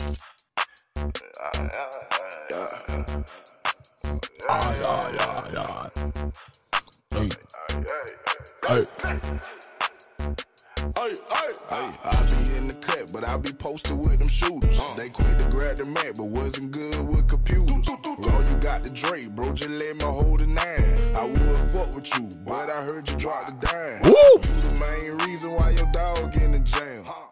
Hey. Hey. Hey, hey, hey, I be in the cut, but I be posted with them shooters. They quit to grab the Mac, but wasn't good with computers. Bro, you got the Drake, bro, just let me hold the nine. I would fuck with you, but I heard you drop the dime. Woo! You the main reason why your dog in the jam. You the main reason-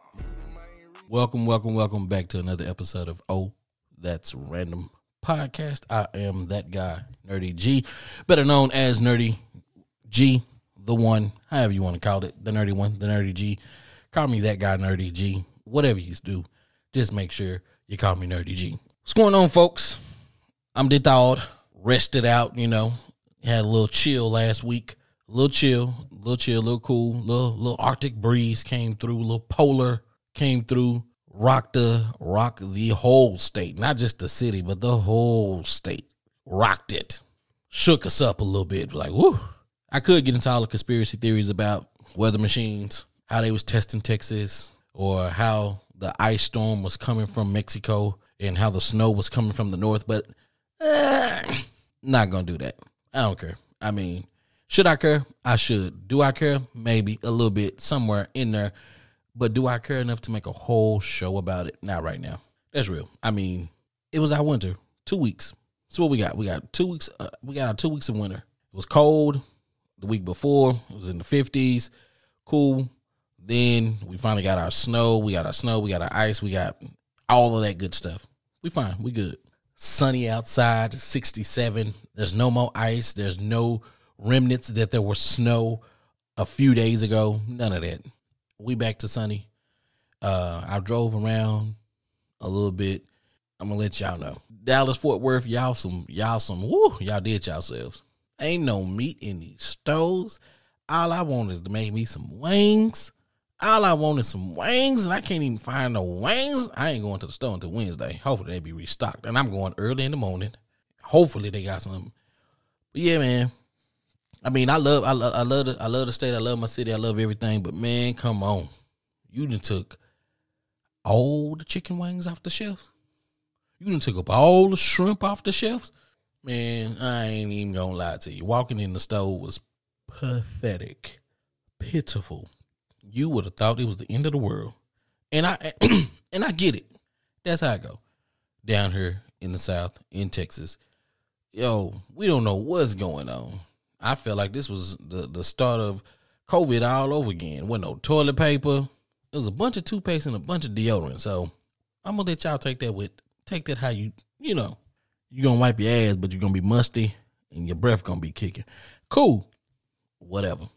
Welcome, welcome, welcome back to another episode of Oh, That's Random Podcast. I am that guy, Nerdy G, better known as Nerdy G, the one, however you want to call it, the nerdy one, the nerdy G. Call me that guy, Nerdy G. Whatever you do, just make sure you call me Nerdy G. What's going on, folks? I'm the thawed, rested out, you know, had a little chill last week. A little chill, a little chill, a little cool, little little Arctic breeze came through, a little polar came through, rocked the rock the whole state, not just the city, but the whole state. Rocked it. Shook us up a little bit. Like, whoo. I could get into all the conspiracy theories about weather machines, how they was testing Texas, or how the ice storm was coming from Mexico and how the snow was coming from the north, but eh, not gonna do that. I don't care. I mean, should I care? I should. Do I care? Maybe a little bit somewhere in there. But do I care enough to make a whole show about it? Not right now. That's real. I mean, it was our winter. Two weeks. So what we got? We got two weeks. Uh, we got our two weeks of winter. It was cold the week before. It was in the fifties. Cool. Then we finally got our snow. We got our snow. We got our ice. We got all of that good stuff. We fine. We good. Sunny outside. Sixty-seven. There's no more ice. There's no remnants that there was snow a few days ago. None of that. We back to sunny. Uh, I drove around a little bit. I'm gonna let y'all know. Dallas Fort Worth, y'all some y'all some woo, y'all did yourselves. Ain't no meat in these stoves. All I want is to make me some wings. All I want is some wings, and I can't even find no wings. I ain't going to the store until Wednesday. Hopefully they be restocked, and I'm going early in the morning. Hopefully they got some. But yeah, man. I mean, I love, I love, I love, the, I love the state. I love my city. I love everything. But man, come on, you done took all the chicken wings off the shelf. You done took up all the shrimp off the shelves. Man, I ain't even gonna lie to you. Walking in the store was pathetic, pitiful. You would have thought it was the end of the world, and I and I get it. That's how I go down here in the South in Texas. Yo, we don't know what's going on. I felt like this was the the start of COVID all over again. With no toilet paper. It was a bunch of toothpaste and a bunch of deodorant. So I'm gonna let y'all take that with take that how you you know you gonna wipe your ass, but you're gonna be musty and your breath gonna be kicking. Cool, whatever.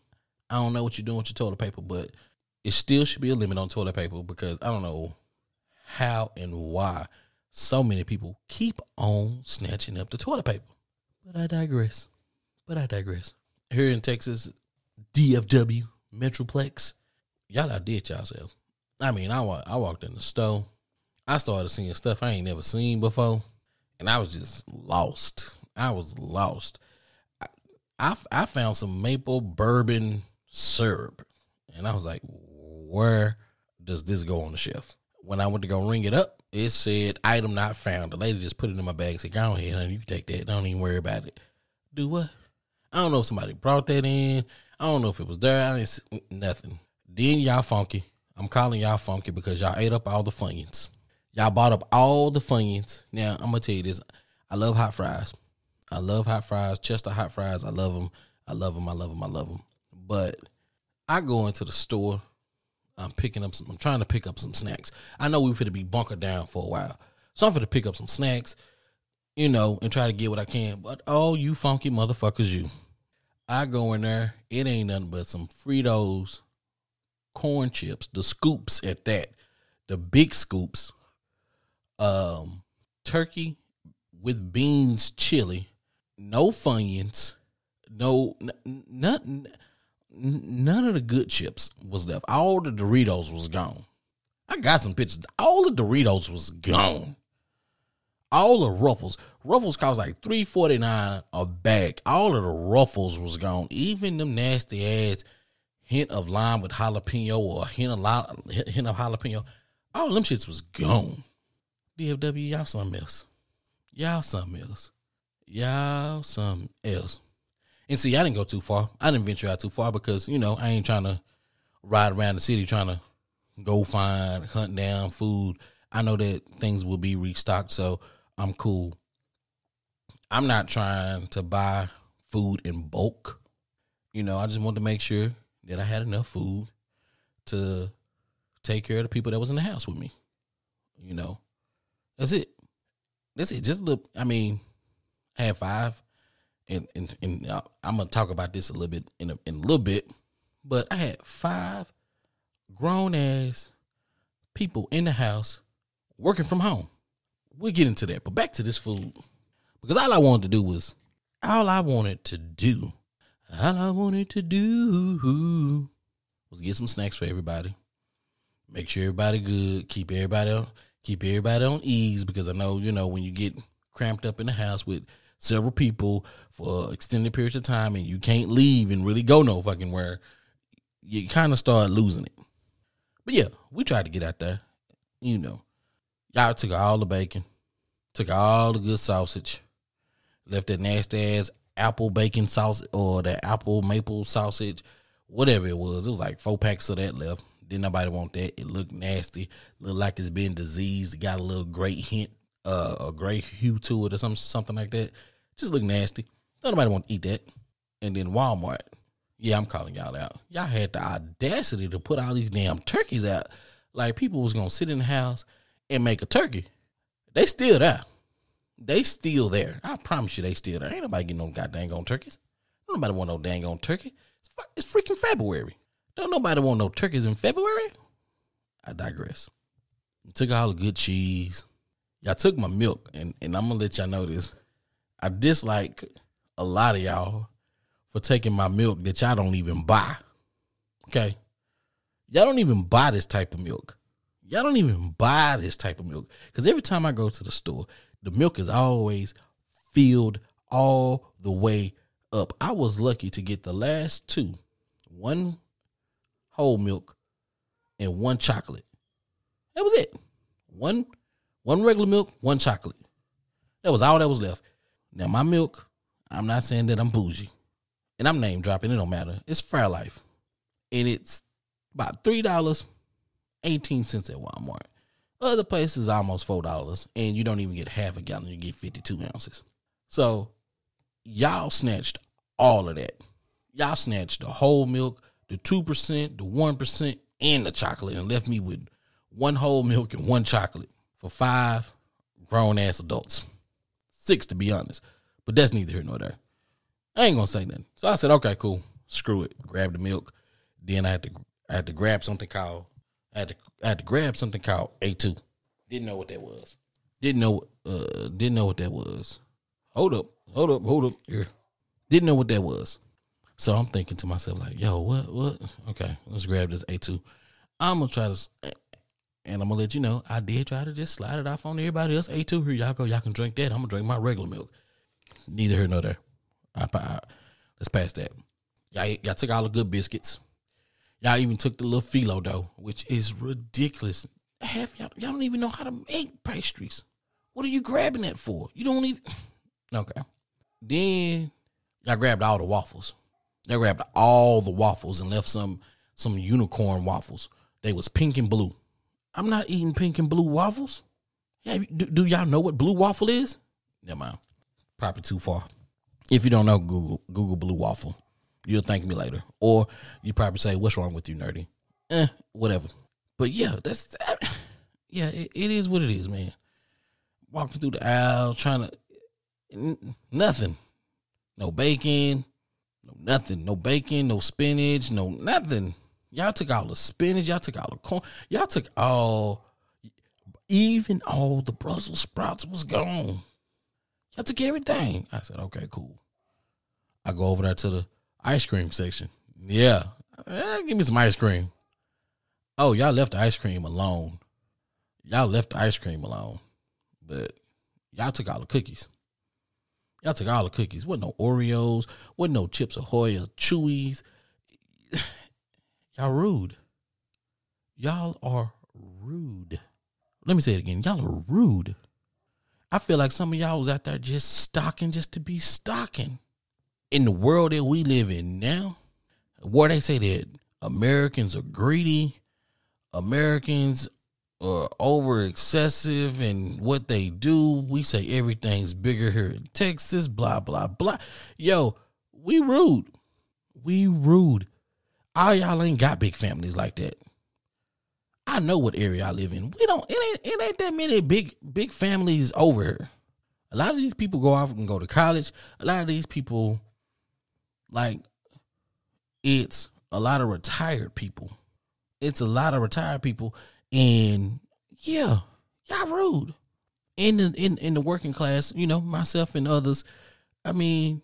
I don't know what you're doing with your toilet paper, but it still should be a limit on toilet paper because I don't know how and why so many people keep on snatching up the toilet paper. But I digress. But I digress. Here in Texas, DFW Metroplex, y'all outdid yourself. I mean, I wa- I walked in the store. I started seeing stuff I ain't never seen before, and I was just lost. I was lost. I I, found some maple bourbon syrup, and I was like, where does this go on the shelf? When I went to go ring it up, it said item not found. The lady just put it in my bag. And said, "Go ahead, honey, you take that. Don't even worry about it." Do what? I don't know if somebody brought that in. I don't know if it was there. I didn't see nothing. Then y'all funky. I'm calling y'all funky because y'all ate up all the Funyuns. Y'all bought up all the Funyuns. Now I'm gonna tell you this. I love hot fries. I love hot fries. Chester hot fries. I love them. I love them. I love them. I love them. But I go into the store. I'm picking up some. I'm trying to pick up some snacks. I know we're gonna be bunkered down for a while, so I'm gonna pick up some snacks, you know, and try to get what I can. But oh, you funky motherfuckers, you! I go in there. It ain't nothing but some Fritos, corn chips, the scoops at that, the big scoops, um, turkey with beans, chili, no Funyuns, no n- none none of the good chips was left. All the Doritos was gone. I got some pictures. All the Doritos was gone. All the ruffles. Ruffles cost like three forty nine a bag. All of the ruffles was gone. Even them nasty ass hint of lime with jalapeno or hint of hint of jalapeno. All them shits was gone. DFW, y'all something else. Y'all something else. Y'all something else. And see, I didn't go too far. I didn't venture out too far because, you know, I ain't trying to ride around the city trying to go find, hunt down food. I know that things will be restocked, so I'm cool. I'm not trying to buy food in bulk. You know, I just wanted to make sure that I had enough food to take care of the people that was in the house with me. You know, that's it. That's it. Just look. I mean, I had five, and and, and uh, I'm gonna talk about this a little bit in a, in a little bit, but I had five grown ass people in the house working from home. We'll get into that, but back to this food because all I wanted to do was all I wanted to do, all I wanted to do was get some snacks for everybody. Make sure everybody good. Keep everybody on, keep everybody on ease because I know you know when you get cramped up in the house with several people for extended periods of time and you can't leave and really go no fucking where, you kind of start losing it. But yeah, we tried to get out there. You know, y'all took all the bacon, took all the good sausage, left that nasty ass apple bacon sauce or the apple maple sausage, whatever it was. It was like four packs of that left. Didn't nobody want that. It looked nasty. Looked like it's been diseased. Got a little gray hint, uh, a gray hue to it or something, something like that. Just look nasty. Nobody want to eat that. And then Walmart. Yeah, I'm calling y'all out. Y'all had the audacity to put all these damn turkeys out. Like people was gonna sit in the house and make a turkey. They still there. They still there. I promise you, they still there. Ain't nobody getting no goddamn on turkeys. Don't nobody want no dang on turkey. It's, it's freaking February. Don't nobody want no turkeys in February. I digress. You took all the good cheese. Y'all took my milk, and, and I'm gonna let y'all know this. I dislike a lot of y'all for taking my milk that y'all don't even buy. Okay. Y'all don't even buy this type of milk. Y'all don't even buy this type of milk. Because every time I go to the store, the milk is always filled all the way up. I was lucky to get the last two one whole milk and one chocolate. That was it. One one regular milk, one chocolate. That was all that was left. Now my milk, I'm not saying that I'm bougie. And I'm name dropping, it don't matter. It's Fairlife. And it's about three dollars, eighteen cents at Walmart. Other places almost four dollars, and you don't even get half a gallon, you get fifty-two ounces. So y'all snatched all of that. Y'all snatched the whole milk, the two percent, the one percent, and the chocolate, and left me with one whole milk and one chocolate for five grown ass adults. Six to be honest. But that's neither here nor there. I ain't gonna say nothing. So I said, okay, cool. Screw it. Grab the milk. Then I had to I had to grab something called I had to I had to grab something called A2. Didn't know what that was. Didn't know uh didn't know what that was. Hold up, hold up, hold up. Here. Didn't know what that was. So I'm thinking to myself, like, yo, what what? Okay, let's grab this A2. I'm gonna try to and I'm gonna let you know, I did try to just slide it off on everybody else. A2, here y'all go, y'all can drink that. I'm gonna drink my regular milk. Neither here nor there. I, I, let's pass that. Y'all, y'all took all the good biscuits. Y'all even took the little phyllo dough, which is ridiculous. Half y'all, y'all don't even know how to make pastries. What are you grabbing that for? You don't even. Okay. Then y'all grabbed all the waffles. They grabbed all the waffles and left some some unicorn waffles. They was pink and blue. I'm not eating pink and blue waffles. Yeah, do, do y'all know what blue waffle is? Never mind. Probably too far. If you don't know, Google Google blue waffle. You'll thank me later, or you probably say, "What's wrong with you, nerdy?" Eh, whatever. But yeah, that's yeah. It, it is what it is, man. Walking through the aisle, trying to n- nothing. No bacon, no nothing. No bacon, no spinach, no nothing. Y'all took all the spinach. Y'all took all the corn. Y'all took all, even all the Brussels sprouts was gone. Y'all took everything. I said, okay, cool. I go over there to the ice cream section. Yeah. Eh, give me some ice cream. Oh, y'all left the ice cream alone. Y'all left the ice cream alone. But y'all took all the cookies. Y'all took all the cookies. Wasn't no Oreos. Wasn't no Chips Ahoy or Chewies. Y'all rude. Y'all are rude. Let me say it again. Y'all are rude. I feel like some of y'all was out there just stocking just to be stocking. In the world that we live in now, where they say that Americans are greedy, Americans are over excessive in what they do. We say everything's bigger here in Texas, blah, blah, blah. Yo, we rude. We rude. All y'all ain't got big families like that. I know what area I live in. We don't it ain't it ain't that many big big families over here. A lot of these people go off and go to college. A lot of these people like it's a lot of retired people. It's a lot of retired people and yeah, y'all rude. In the in, in the working class, you know, myself and others, I mean,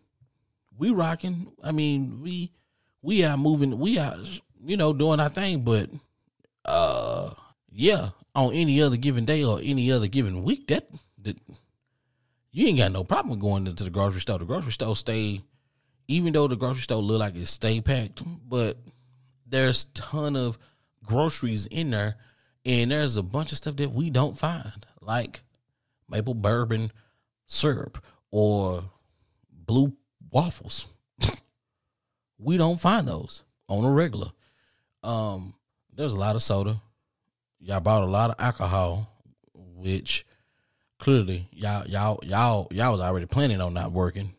we rocking. I mean, we we are moving, we are you know, doing our thing, but uh yeah, on any other given day or any other given week, that that you ain't got no problem going into the grocery store. The grocery store stay even though the grocery store look like it's stay packed, but there's ton of groceries in there and there's a bunch of stuff that we don't find, like maple bourbon syrup or blue waffles. we don't find those on a regular. Um, there's a lot of soda. Y'all bought a lot of alcohol, which clearly y'all y'all y'all y'all was already planning on not working.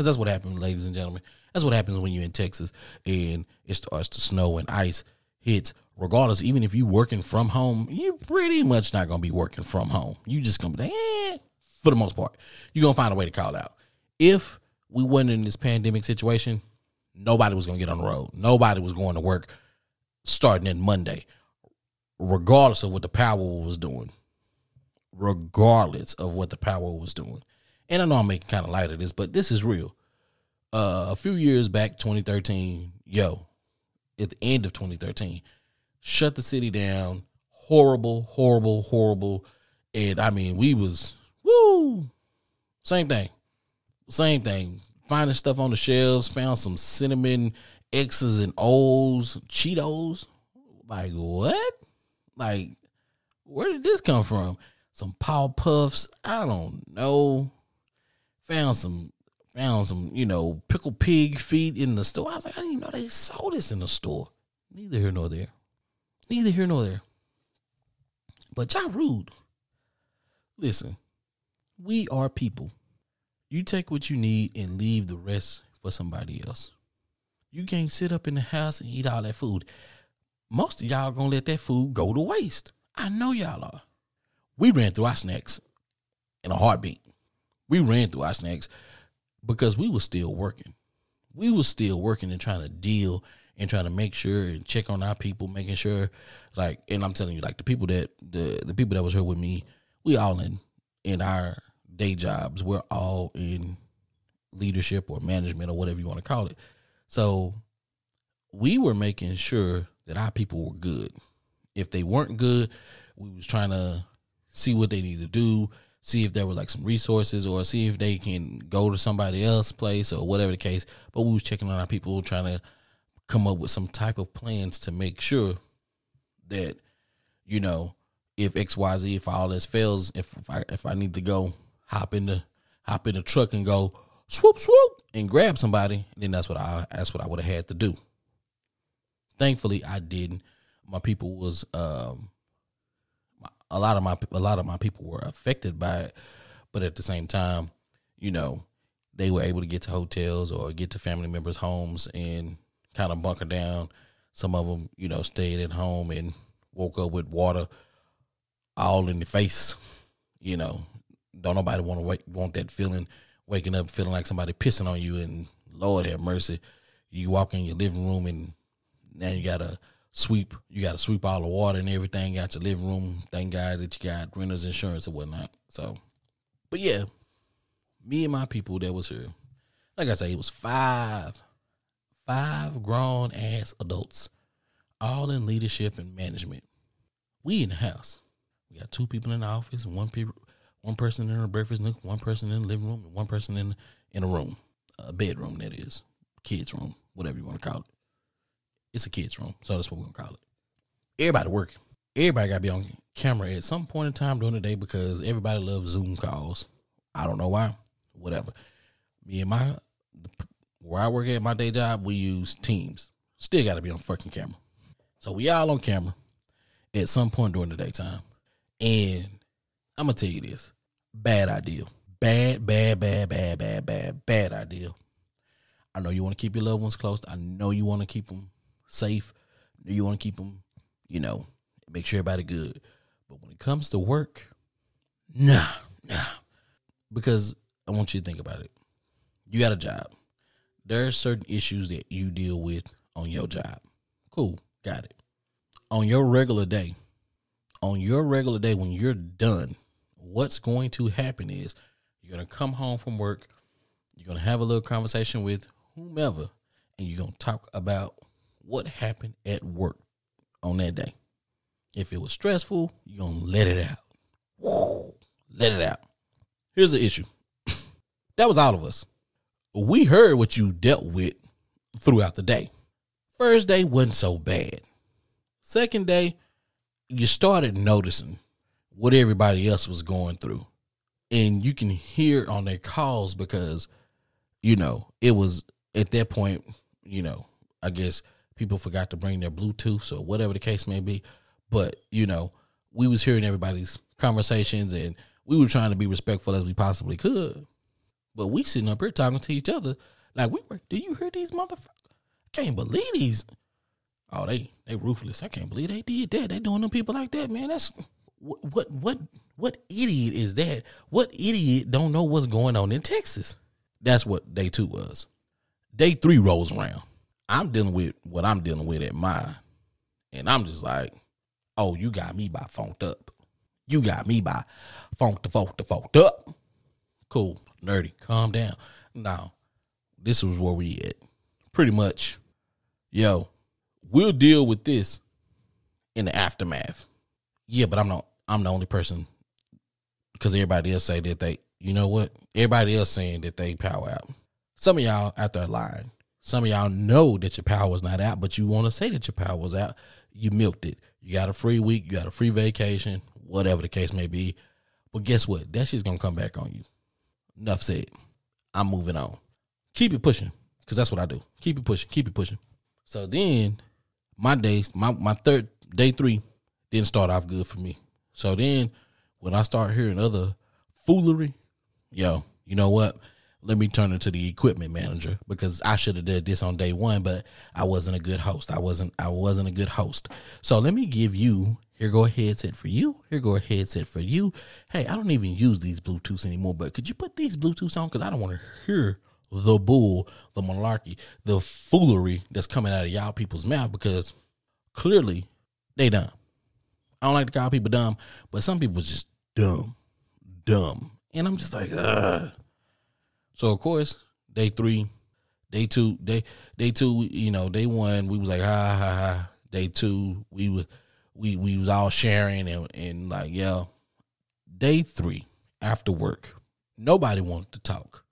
Cause that's what happens, ladies and gentlemen. That's what happens when you're in Texas and it starts to snow and ice hits. Regardless, even if you're working from home, you're pretty much not gonna be working from home. You just gonna be eh, for the most part. You're gonna find a way to call out. If we wasn't in this pandemic situation, nobody was gonna get on the road. Nobody was going to work starting in Monday, regardless of what the power was doing. Regardless of what the power was doing. And I know I'm making kind of light of this, but this is real. Uh, a few years back, 2013, yo, at the end of 2013, shut the city down. Horrible, horrible, horrible. And I mean, we was woo. Same thing. Same thing. Finding stuff on the shelves, found some cinnamon X's and O's, Cheetos. Like what? Like, where did this come from? Some Paw Puffs. I don't know. Found some found some, you know, pickle pig feet in the store. I was like, I didn't even know they sold this in the store. Neither here nor there. Neither here nor there. But y'all rude. Listen, we are people. You take what you need and leave the rest for somebody else. You can't sit up in the house and eat all that food. Most of y'all gonna let that food go to waste. I know y'all are. We ran through our snacks in a heartbeat. We ran through our snacks because we were still working. We were still working and trying to deal and trying to make sure and check on our people, making sure like and I'm telling you, like the people that the the people that was here with me, we all in in our day jobs, we're all in leadership or management or whatever you want to call it. So we were making sure that our people were good. If they weren't good, we was trying to see what they need to do, see if there was like some resources or see if they can go to somebody else's place or whatever the case. But we was checking on our people, trying to come up with some type of plans to make sure that, you know, if XYZ, if all this fails, if, if I if I need to go hop in the hop in the truck and go swoop swoop and grab somebody, then that's what I that's what I would have had to do. Thankfully, I didn't. My people was um, a lot of my a lot of my people were affected by it, but at the same time, you know, they were able to get to hotels or get to family members' homes and kind of bunker down. Some of them, you know, stayed at home and woke up with water all in the face. You know, don't nobody want to want that feeling, waking up feeling like somebody pissing on you. And Lord have mercy, you walk in your living room and now you gotta sweep. You gotta sweep all the water and everything out your living room. Thank God that you got renters insurance or whatnot. So, but yeah, me and my people that was here, like I say, it was five, five grown ass adults, all in leadership and management. We in the house. We got two people in the office, one people, one person in the breakfast nook, one person in the living room, and one person in in a room, a bedroom that is, kids room, whatever you want to call it. It's a kids room, so that's what we're gonna call it. Everybody working. Everybody gotta be on. camera at some point in time during the day because everybody loves Zoom calls. I don't know why. Whatever. Me and my where I work at my day job, we use Teams. Still got to be on fucking camera. So we all on camera at some point during the daytime. And I'm gonna tell you this: bad idea. Bad, bad, bad, bad, bad, bad, bad idea. I know you want to keep your loved ones close. I know you want to keep them safe. You want to keep them, you know, make sure everybody good. But when it comes to work, nah, nah. Because I want you to think about it. You got a job. There are certain issues that you deal with on your job. Cool, got it. On your regular day, on your regular day when you're done, what's going to happen is you're going to come home from work, you're going to have a little conversation with whomever, and you're going to talk about what happened at work on that day. If it was stressful, you're going to let it out. Let it out. Here's the issue that was all of us. We heard what you dealt with throughout the day. First day wasn't so bad. Second day, you started noticing what everybody else was going through. And you can hear on their calls because, you know, it was at that point, you know, I guess people forgot to bring their Bluetooth or whatever the case may be. But, you know, we was hearing everybody's conversations and we were trying to be respectful as we possibly could. But we sitting up here talking to each other like we were. Do you hear these motherfuckers? I can't believe these. Oh, they they ruthless. I can't believe they did that. They doing them people like that, man. That's what what what what idiot is that? What idiot don't know what's going on in Texas? That's what day two was. Day three rolls around. I'm dealing with what I'm dealing with at mine, and I'm just like, oh, you got me by funked up. You got me by funked, funked, the funked up. Cool, nerdy, calm down. Now, this was where we at. Pretty much, yo, we'll deal with this in the aftermath. Yeah, but I'm not. I'm the only person because everybody else say that they. You know what? Everybody else saying that they power out. Some of y'all out there lying. Some of y'all know that your power was not out, but you want to say that your power was out. You milked it. You got a free week. You got a free vacation. Whatever the case may be. But guess what? That shit's gonna come back on you. Enough said. I'm moving on. Keep it pushing, cause that's what I do. Keep it pushing. Keep it pushing. So then, my days, my my third day three, didn't start off good for me. So then, when I start hearing other foolery, yo, you know what? Let me turn it to the equipment manager because I should have did this on day one, but I wasn't a good host. I wasn't. I wasn't a good host. So let me give you here go a headset for you. Here go a headset for you. Hey, I don't even use these Bluetooths anymore, but could you put these Bluetooths on? Because I don't want to hear the bull, the malarkey, the foolery that's coming out of y'all people's mouth because clearly they dumb. I don't like to call people dumb, but some people just dumb, dumb. And I'm just like, ugh. So of course, day three, day two, day day two, you know, day one, we was like, ha ha ha. Day two, we were we we was all sharing and and like yeah. Day three after work, nobody wanted to talk,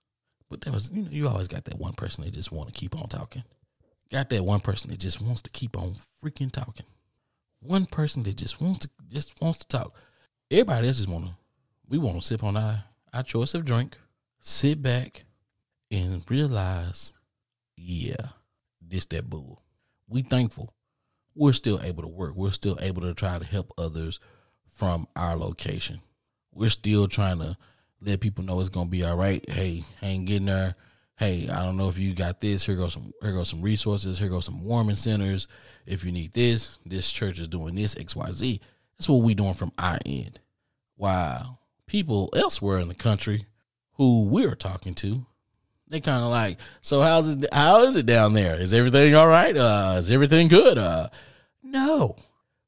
but there was you know you always got that one person that just want to keep on talking. Got that one person that just wants to keep on freaking talking. One person that just wants to just wants to talk. Everybody else just want to. We want to sip on our our choice of drink, sit back, and realize, yeah, this that bull. We thankful we're still able to work. We're still able to try to help others from our location. We're still trying to let people know it's gonna be all right. Hey, hang in there. Hey, I don't know if you got this. Here goes some here goes some resources. Here goes some warming centers. If you need this, this church is doing this, XYZ. That's what we doing from our end. While people elsewhere in the country who we're talking to, they kind of like, so how's it how is it down there? Is everything all right? Uh is everything good? Uh no,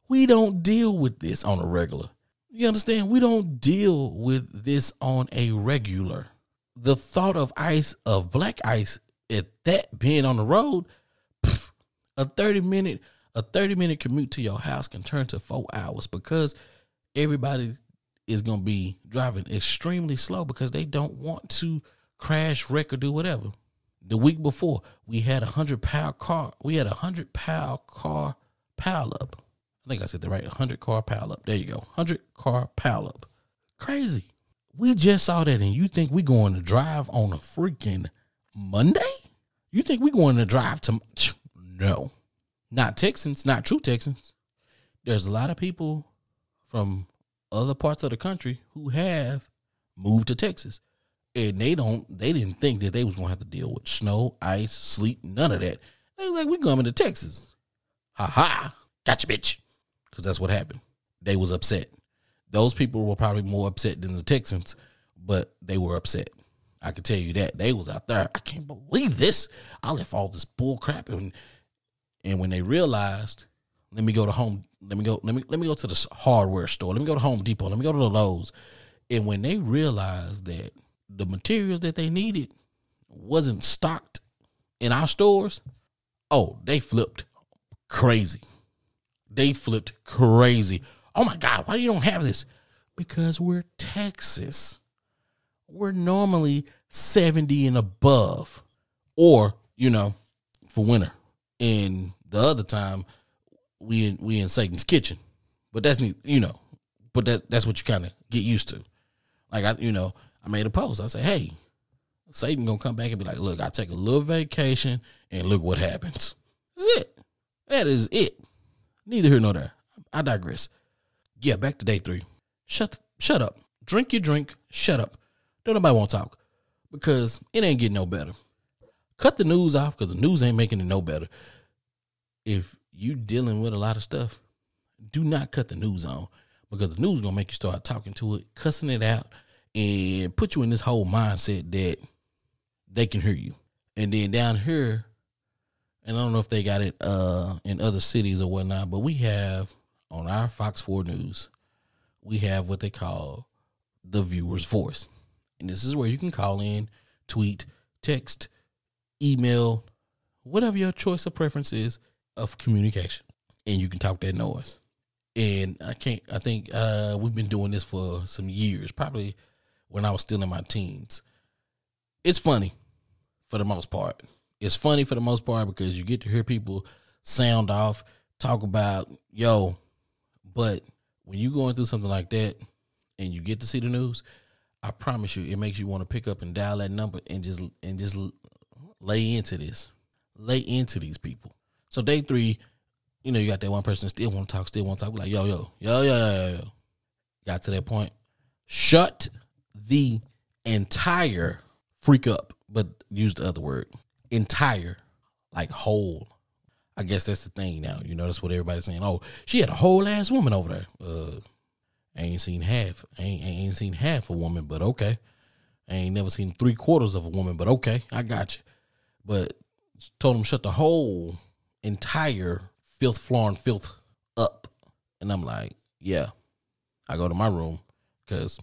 we don't deal with this on a regular. You understand? We don't deal with this on a regular. The thought of ice, of black ice, at that being on the road, pff, a 30 minute, a 30 minute commute to your house can turn to four hours because everybody is going to be driving extremely slow because they don't want to crash, wreck, or do whatever. The week before, we had a hundred pound car. We had a hundred pound car pile up. I think I said that right. 100 car pile up. There you go. 100 car pile up. Crazy. We just saw that, and you think we going to drive on a freaking Monday? You think we going to drive to? No, not Texans, not true Texans. There's a lot of people from other parts of the country who have moved to Texas, and they don't. They didn't think that they was to have to deal with snow, ice, sleet, none of that. They was like, we coming to Texas. Ha ha, gotcha, bitch. Because that's what happened. They was upset. Those people were probably more upset than the Texans, but they were upset. I can tell you that they was out there. I can't believe this. I left all this bull crap, and and when they realized, let me go to home. Let me go. Let me let me go to the hardware store. Let me go to Home Depot. Let me go to the Lowe's. And when they realized that the materials that they needed wasn't stocked in our stores, oh, they flipped crazy. They flipped crazy. Oh my God, why do you don't have this? Because we're Texas. We're normally 70 and above. Or, you know, for winter. And the other time, we in we in Satan's kitchen. But that's you know. But that that's what you kind of get used to. Like I, you know, I made a post. I said, "Hey, Satan gonna come back and be like, look, I take a little vacation, and look what happens." That's it. That is it. Neither here nor there. I digress. Yeah, back to day three. Shut shut up. Drink your drink. Shut up. Don't nobody want to talk because it ain't getting no better. Cut the news off because the news ain't making it no better. If you dealing with a lot of stuff, do not cut the news on because the news gonna make you start talking to it, cussing it out, and put you in this whole mindset that they can hear you. And then down here, and I don't know if they got it uh, in other cities or whatnot, but we have on our Fox 4 News, we have what they call the viewer's voice. And this is where you can call in, tweet, text, email, whatever your choice of preference is of communication. And you can talk that noise. And I can't I think uh, we've been doing this for some years, probably when I was still in my teens. It's funny for the most part. It's funny for the most part because you get to hear people sound off, talk about, yo, but when you're going through something like that and you get to see the news, I promise you, it makes you want to pick up and dial that number and just and just lay into this, lay into these people. So day three, you know, you got that one person still want to talk, still want to talk, like yo, yo, yo, yo, yo, yo. Got to that point. Shut the entire freak up, but use the other word, entire, like whole. I guess that's the thing now. You know, that's what everybody's saying. Oh, she had a whole ass woman over there. Uh, I ain't seen half. Ain't, I ain't seen half a woman, but okay. I ain't never seen three quarters of a woman, but okay, I got you. But told him shut the whole entire filth, floor and filth up. And I'm like, yeah. I go to my room because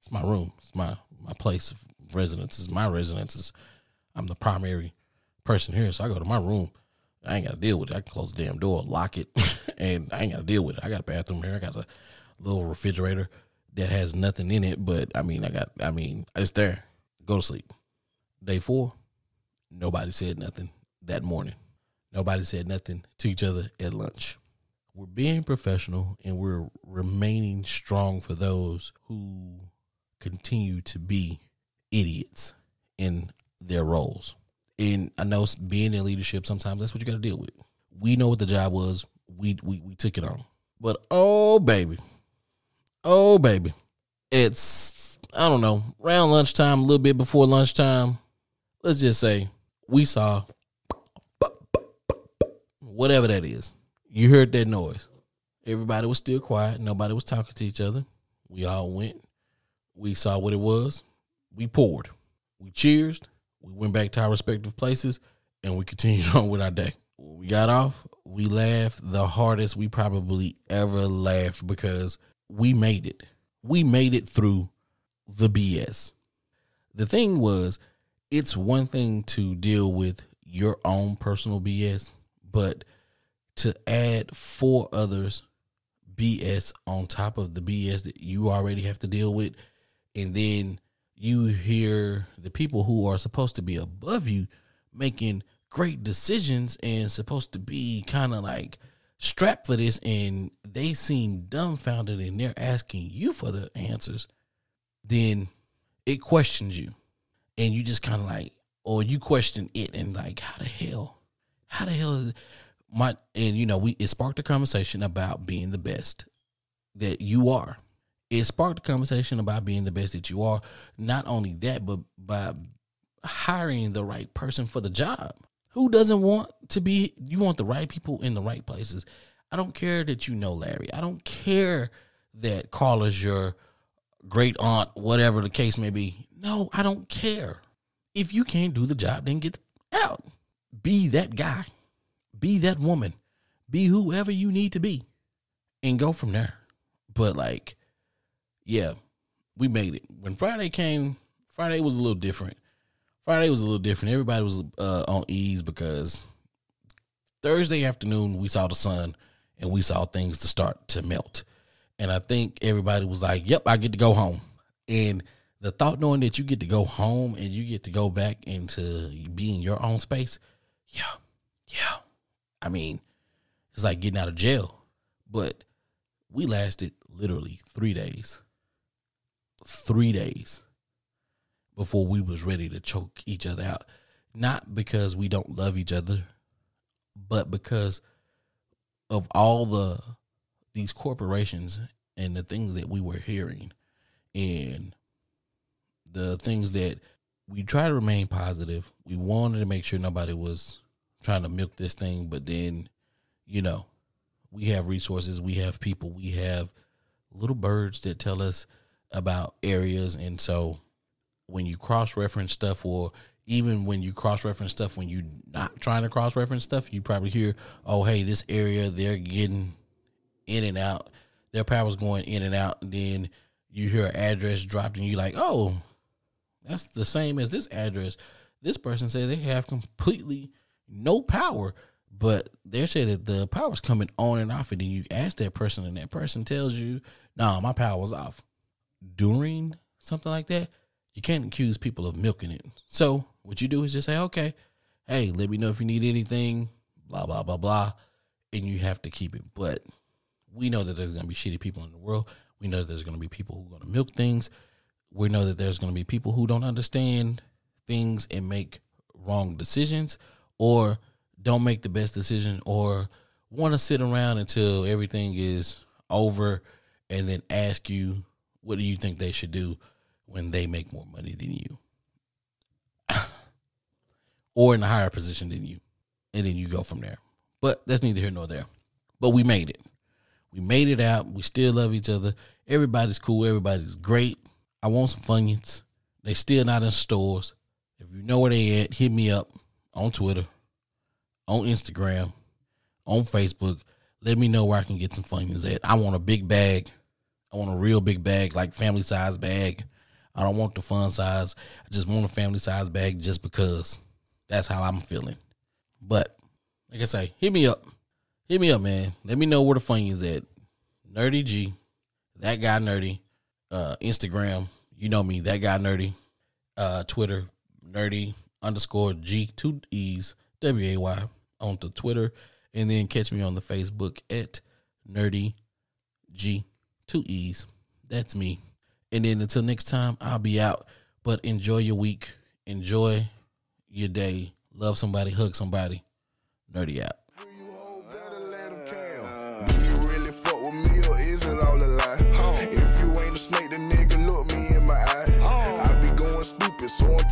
it's my room. It's my my place of residence. It's my residence. It's, I'm the primary person here, so I go to my room. I ain't got to deal with it. I can close the damn door, lock it, and I ain't got to deal with it. I got a bathroom here. I got a little refrigerator that has nothing in it, but I mean, I got, I mean, it's there. Go to sleep. Day four, nobody said nothing that morning. Nobody said nothing to each other at lunch. We're being professional and we're remaining strong for those who continue to be idiots in their roles. And I know being in leadership, sometimes that's what you got to deal with. We know what the job was. We, we we took it on. But oh baby, oh baby, it's I don't know around lunchtime, a little bit before lunchtime. Let's just say we saw whatever that is. You heard that noise. Everybody was still quiet. Nobody was talking to each other. We all went. We saw what it was. We poured. We cheered. We went back to our respective places and we continued on with our day. When we got off, we laughed the hardest we probably ever laughed because we made it. We made it through the BS. The thing was, it's one thing to deal with your own personal BS, but to add four others BS on top of the BS that you already have to deal with, and then you hear the people who are supposed to be above you making great decisions and supposed to be kind of like strapped for this and they seem dumbfounded and they're asking you for the answers, then it questions you. And you just kind of like, or you question it and like, how the hell? How the hell is it? My and you know, we it sparked a conversation about being the best that you are. It sparked a conversation about being the best that you are. Not only that, but by hiring the right person for the job. Who doesn't want to be you want the right people in the right places. I don't care that you know Larry. I don't care that Carla's your great aunt, whatever the case may be. No, I don't care. If you can't do the job, then get out. Be that guy. Be that woman. Be whoever you need to be. And go from there. But like, yeah, we made it. When Friday came, Friday was a little different. Friday was a little different. Everybody was uh, on ease because Thursday afternoon we saw the sun and we saw things to start to melt. And I think everybody was like, "Yep, I get to go home." And the thought knowing that you get to go home and you get to go back into being your own space, yeah, yeah. I mean, it's like getting out of jail. But we lasted literally three days. Three days before we was ready to choke each other out. Not because we don't love each other, but because of all the these corporations and the things that we were hearing and the things that we try to remain positive. We wanted to make sure nobody was trying to milk this thing, but then, you know, we have resources, we have people, we have little birds that tell us about areas and so when you cross reference stuff or even when you cross reference stuff when you're not trying to cross reference stuff, you probably hear, oh hey, this area they're getting in and out. Their power's going in and out, and then you hear an address dropped and you're like, oh, that's the same as this address. This person said they have completely no power, but they're saying that the power's coming on and off, and then you ask that person, and that person tells you, "Nah, my power's off." During something like that, you can't accuse people of milking it. So what you do is just say, "Okay, hey, let me know if you need anything." Blah blah blah blah, and you have to keep it. But we know that there's to be shitty people in the world. We know that there's to be people who are to milk things. We know that there's going to be people who don't understand things and make wrong decisions or don't make the best decision or want to sit around until everything is over and then ask you what do you think they should do when they make more money than you? Or in a higher position than you. And then you go from there. But that's neither here nor there. But we made it. We made it out. We still love each other. Everybody's cool. Everybody's great i want some funyuns they still not in stores if you know where they at hit me up on twitter on Instagram, on Facebook. Let me know where I can get some Funyuns at. I want a big bag. I want a real big bag, like family size bag. I don't want the fun size. I just want a family size bag just because that's how I'm feeling. But like I say, hit me up. Hit me up, man. Let me know where the Funyuns at. Nerdy G, that guy nerdy. Uh, Instagram, you know me, that guy nerdy. Uh, Twitter, nerdy underscore G two E's W A Y on the Twitter, and then catch me on the Facebook at Nerdy G two E's. That's me. And then until next time, I'll be out. But enjoy your week. Enjoy your day. Love somebody. Hug somebody. Nerdy out.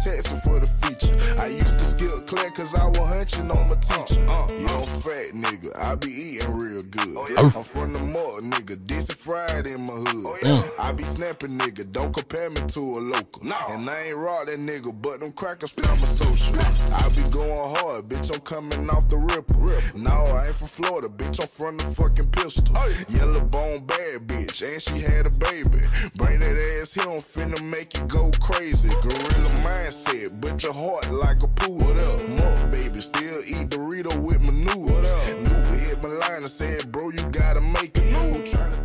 Texting for the feature. I used to skip cause I was hunching on my teacher. Uh, you know, fat nigga, I be eating real good. Oh, I'm from the mud, nigga, this is fried in my hood. Oh, I be snapping, nigga, don't compare me to a local. And I ain't raw that nigga, but them crackers feel my social. I be going hard, bitch, I'm coming off the ripper. No, I ain't from Florida, bitch, I'm from the fucking pistol. Oh, Yellow bone bad bitch, and she had a baby. Bring that ass here, I'm finna make you go crazy. Gorilla mindset, but your heart like a pool. Up? Baby, still eat Dorito with my noodles. New hit my line and said, bro, you gotta make it. Who tryna